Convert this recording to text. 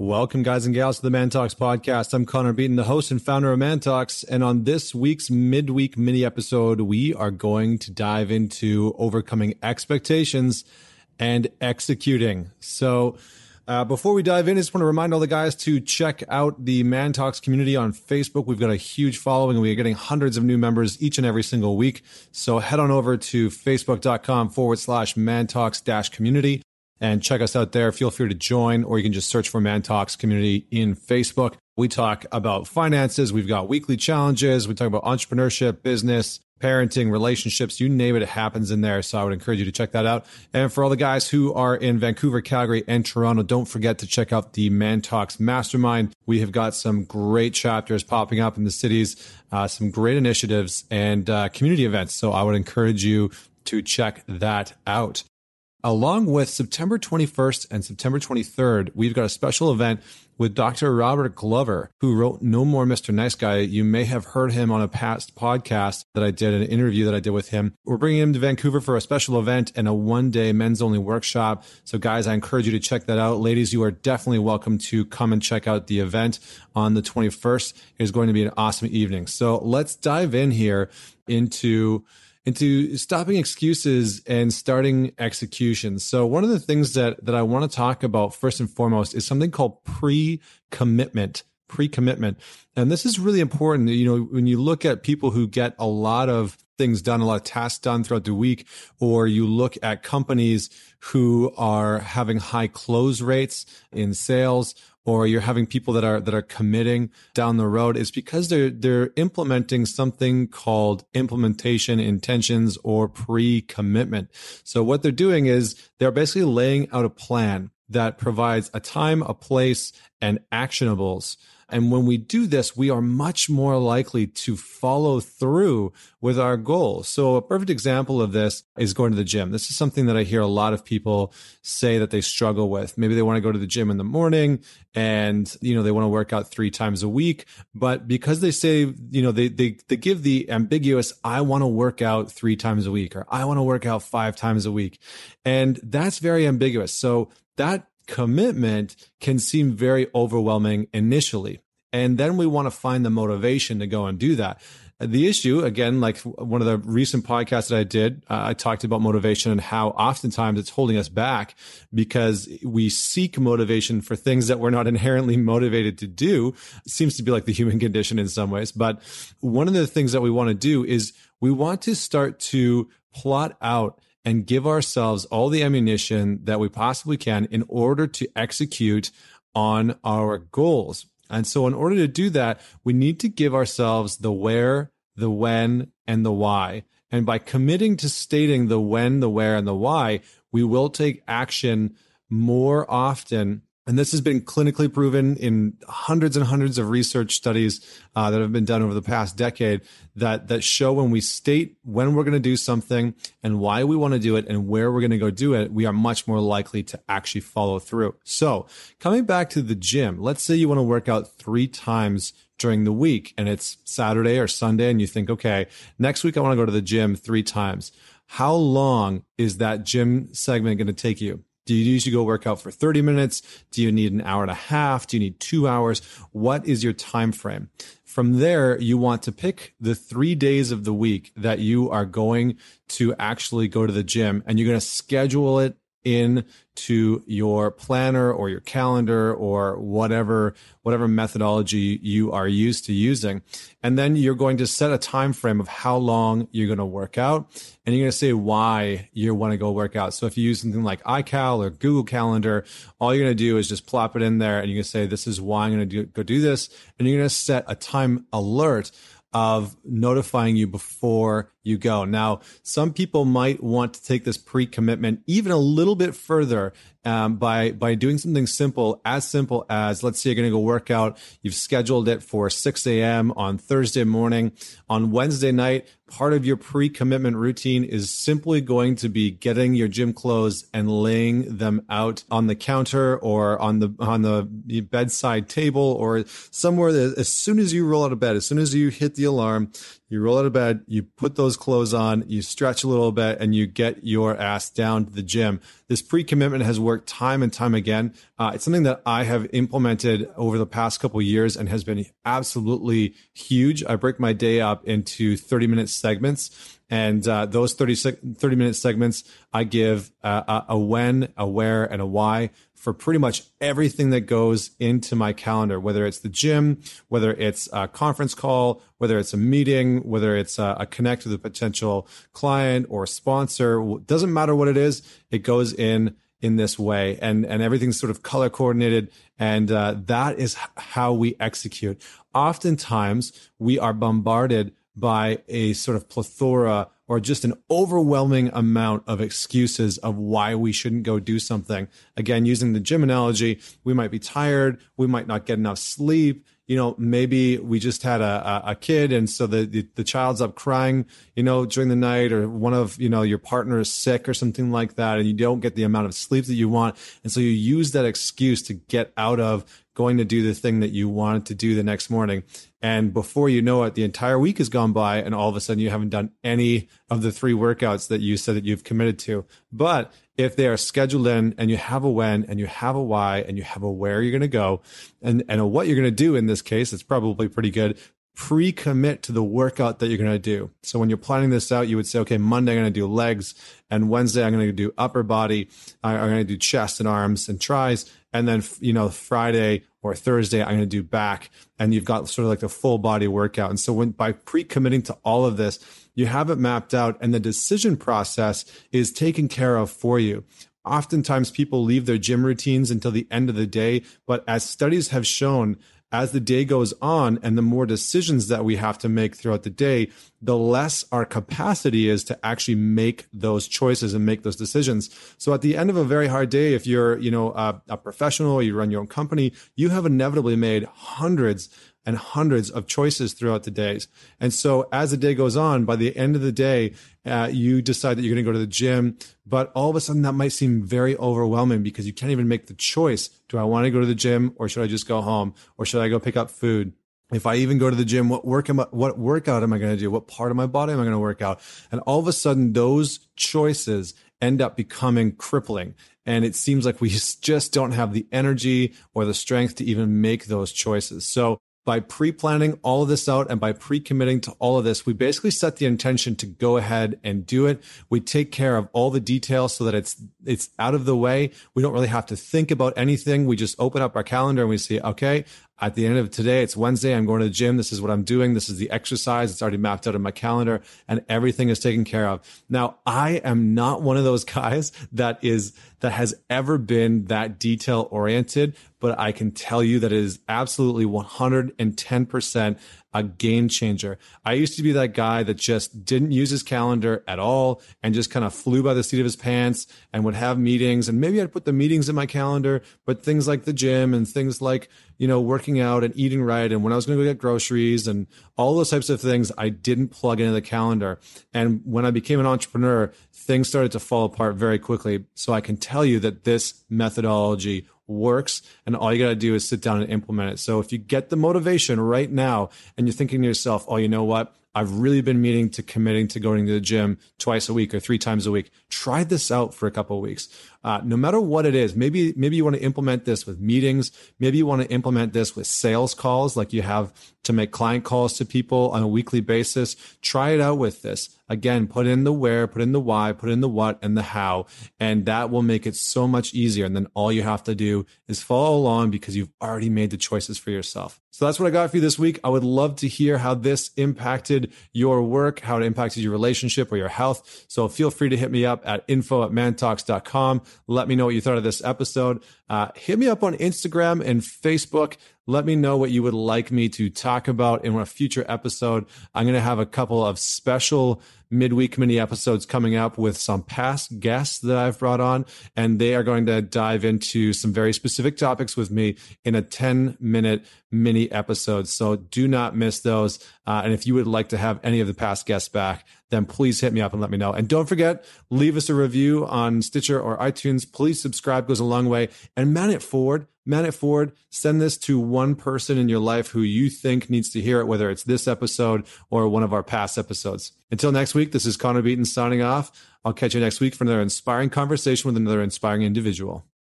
Welcome, guys and gals, to the Man Talks podcast. I'm Connor Beaton, the host and founder of Man Talks. And on this week's midweek mini episode, we are going to dive into overcoming expectations and executing. So, uh, before we dive in, I just want to remind all the guys to check out the Man Talks community on Facebook. We've got a huge following and we are getting hundreds of new members each and every single week. So head on over to facebook.com forward slash Man Talks dash community and check us out there. Feel free to join, or you can just search for Man Talks community in Facebook. We talk about finances. We've got weekly challenges. We talk about entrepreneurship, business, parenting, relationships, you name it, it happens in there. So I would encourage you to check that out. And for all the guys who are in Vancouver, Calgary, and Toronto, don't forget to check out the Man Talks Mastermind. We have got some great chapters popping up in the cities, uh, some great initiatives and uh, community events. So I would encourage you to check that out. Along with September 21st and September 23rd, we've got a special event with Dr. Robert Glover, who wrote No More Mr. Nice Guy. You may have heard him on a past podcast that I did, an interview that I did with him. We're bringing him to Vancouver for a special event and a one day men's only workshop. So, guys, I encourage you to check that out. Ladies, you are definitely welcome to come and check out the event on the 21st. It is going to be an awesome evening. So, let's dive in here into into stopping excuses and starting execution. So one of the things that that I want to talk about first and foremost is something called pre-commitment. Pre-commitment. And this is really important. You know, when you look at people who get a lot of things done, a lot of tasks done throughout the week, or you look at companies who are having high close rates in sales, or you're having people that are that are committing down the road is because they're they're implementing something called implementation intentions or pre-commitment. So what they're doing is they're basically laying out a plan that provides a time, a place, and actionables and when we do this, we are much more likely to follow through with our goals. So a perfect example of this is going to the gym. This is something that I hear a lot of people say that they struggle with. Maybe they want to go to the gym in the morning and, you know, they want to work out three times a week, but because they say, you know, they, they, they give the ambiguous, I want to work out three times a week or I want to work out five times a week. And that's very ambiguous. So that commitment can seem very overwhelming initially. And then we want to find the motivation to go and do that. The issue, again, like one of the recent podcasts that I did, uh, I talked about motivation and how oftentimes it's holding us back because we seek motivation for things that we're not inherently motivated to do. It seems to be like the human condition in some ways. But one of the things that we want to do is we want to start to plot out and give ourselves all the ammunition that we possibly can in order to execute on our goals. And so, in order to do that, we need to give ourselves the where, the when, and the why. And by committing to stating the when, the where, and the why, we will take action more often and this has been clinically proven in hundreds and hundreds of research studies uh, that have been done over the past decade that that show when we state when we're going to do something and why we want to do it and where we're going to go do it, we are much more likely to actually follow through. So, coming back to the gym, let's say you want to work out three times during the week and it's Saturday or Sunday, and you think, okay, next week I want to go to the gym three times. How long is that gym segment going to take you? Do you usually go work out for 30 minutes? Do you need an hour and a half? Do you need two hours? What is your time frame? From there, you want to pick the three days of the week that you are going to actually go to the gym and you're going to schedule it in to your planner or your calendar or whatever whatever methodology you are used to using. And then you're going to set a time frame of how long you're going to work out and you're going to say why you want to go work out. So if you use something like ical or google calendar all you're going to do is just plop it in there and going to say this is why i'm going to do, go do this and you're going to set a time alert of notifying you before you go. Now, some people might want to take this pre-commitment even a little bit further um, by by doing something simple, as simple as let's say you're going to go work out. You've scheduled it for 6 a.m. on Thursday morning. On Wednesday night, part of your pre-commitment routine is simply going to be getting your gym clothes and laying them out on the counter or on the on the bedside table or somewhere that as soon as you roll out of bed, as soon as you hit the alarm, you roll out of bed, you put those clothes on, you stretch a little bit, and you get your ass down to the gym. This pre commitment has worked time and time again. Uh, it's something that I have implemented over the past couple years and has been absolutely huge. I break my day up into 30 minute segments. And uh, those 30, 30 minute segments, I give uh, a when, a where, and a why for pretty much everything that goes into my calendar, whether it's the gym, whether it's a conference call, whether it's a meeting, whether it's a, a connect with a potential client or sponsor. Doesn't matter what it is, it goes in in this way and and everything's sort of color coordinated and uh, that is how we execute oftentimes we are bombarded by a sort of plethora or just an overwhelming amount of excuses of why we shouldn't go do something. Again, using the gym analogy, we might be tired, we might not get enough sleep. You know, maybe we just had a, a, kid and so the, the, the child's up crying, you know, during the night or one of, you know, your partner is sick or something like that and you don't get the amount of sleep that you want. And so you use that excuse to get out of going to do the thing that you wanted to do the next morning. And before you know it, the entire week has gone by, and all of a sudden you haven't done any of the three workouts that you said that you've committed to. But if they are scheduled in and you have a when and you have a why and you have a where you're going to go and, and a what you're going to do in this case, it's probably pretty good. Pre commit to the workout that you're going to do. So when you're planning this out, you would say, okay, Monday I'm going to do legs and Wednesday I'm going to do upper body. I'm going to do chest and arms and tries. And then, you know, Friday or Thursday, I'm going to do back. And you've got sort of like the full body workout. And so when by pre committing to all of this, you have it mapped out and the decision process is taken care of for you. Oftentimes people leave their gym routines until the end of the day. But as studies have shown, as the day goes on and the more decisions that we have to make throughout the day, the less our capacity is to actually make those choices and make those decisions. So at the end of a very hard day, if you're, you know, a, a professional, you run your own company, you have inevitably made hundreds and hundreds of choices throughout the days. And so as the day goes on, by the end of the day, uh, you decide that you're going to go to the gym, but all of a sudden that might seem very overwhelming because you can't even make the choice. Do I want to go to the gym or should I just go home or should I go pick up food? If I even go to the gym, what work am I, what workout am I going to do? What part of my body am I going to work out? And all of a sudden those choices end up becoming crippling. And it seems like we just don't have the energy or the strength to even make those choices. So by pre-planning all of this out and by pre-committing to all of this, we basically set the intention to go ahead and do it. We take care of all the details so that it's it's out of the way. We don't really have to think about anything. We just open up our calendar and we see, okay, at the end of today, it's Wednesday. I'm going to the gym. This is what I'm doing. This is the exercise. It's already mapped out in my calendar and everything is taken care of. Now, I am not one of those guys that is, that has ever been that detail oriented, but I can tell you that it is absolutely 110% a game changer. I used to be that guy that just didn't use his calendar at all and just kind of flew by the seat of his pants and would have meetings. And maybe I'd put the meetings in my calendar, but things like the gym and things like, you know, working out and eating right. And when I was going to go get groceries and all those types of things, I didn't plug into the calendar. And when I became an entrepreneur, things started to fall apart very quickly. So I can tell you that this methodology works and all you got to do is sit down and implement it. So if you get the motivation right now and you're thinking to yourself, oh, you know what? I've really been meaning to committing to going to the gym twice a week or three times a week. Try this out for a couple of weeks. Uh, no matter what it is, maybe maybe you want to implement this with meetings. Maybe you want to implement this with sales calls, like you have to make client calls to people on a weekly basis. Try it out with this. Again, put in the where, put in the why, put in the what, and the how, and that will make it so much easier. And then all you have to do is follow along because you've already made the choices for yourself. So that's what I got for you this week. I would love to hear how this impacted your work, how it impacted your relationship or your health. So feel free to hit me up at info at mantalks.com. Let me know what you thought of this episode. Uh, hit me up on Instagram and Facebook. Let me know what you would like me to talk about in a future episode. I'm going to have a couple of special midweek mini episodes coming up with some past guests that I've brought on, and they are going to dive into some very specific topics with me in a 10 minute mini episode. So do not miss those. Uh, and if you would like to have any of the past guests back, then please hit me up and let me know. And don't forget, leave us a review on Stitcher or iTunes. Please subscribe goes a long way and man it forward man it forward. Send this to one person in your life who you think needs to hear it, whether it's this episode or one of our past episodes. Until next week, this is Connor Beaton signing off. I'll catch you next week for another inspiring conversation with another inspiring individual.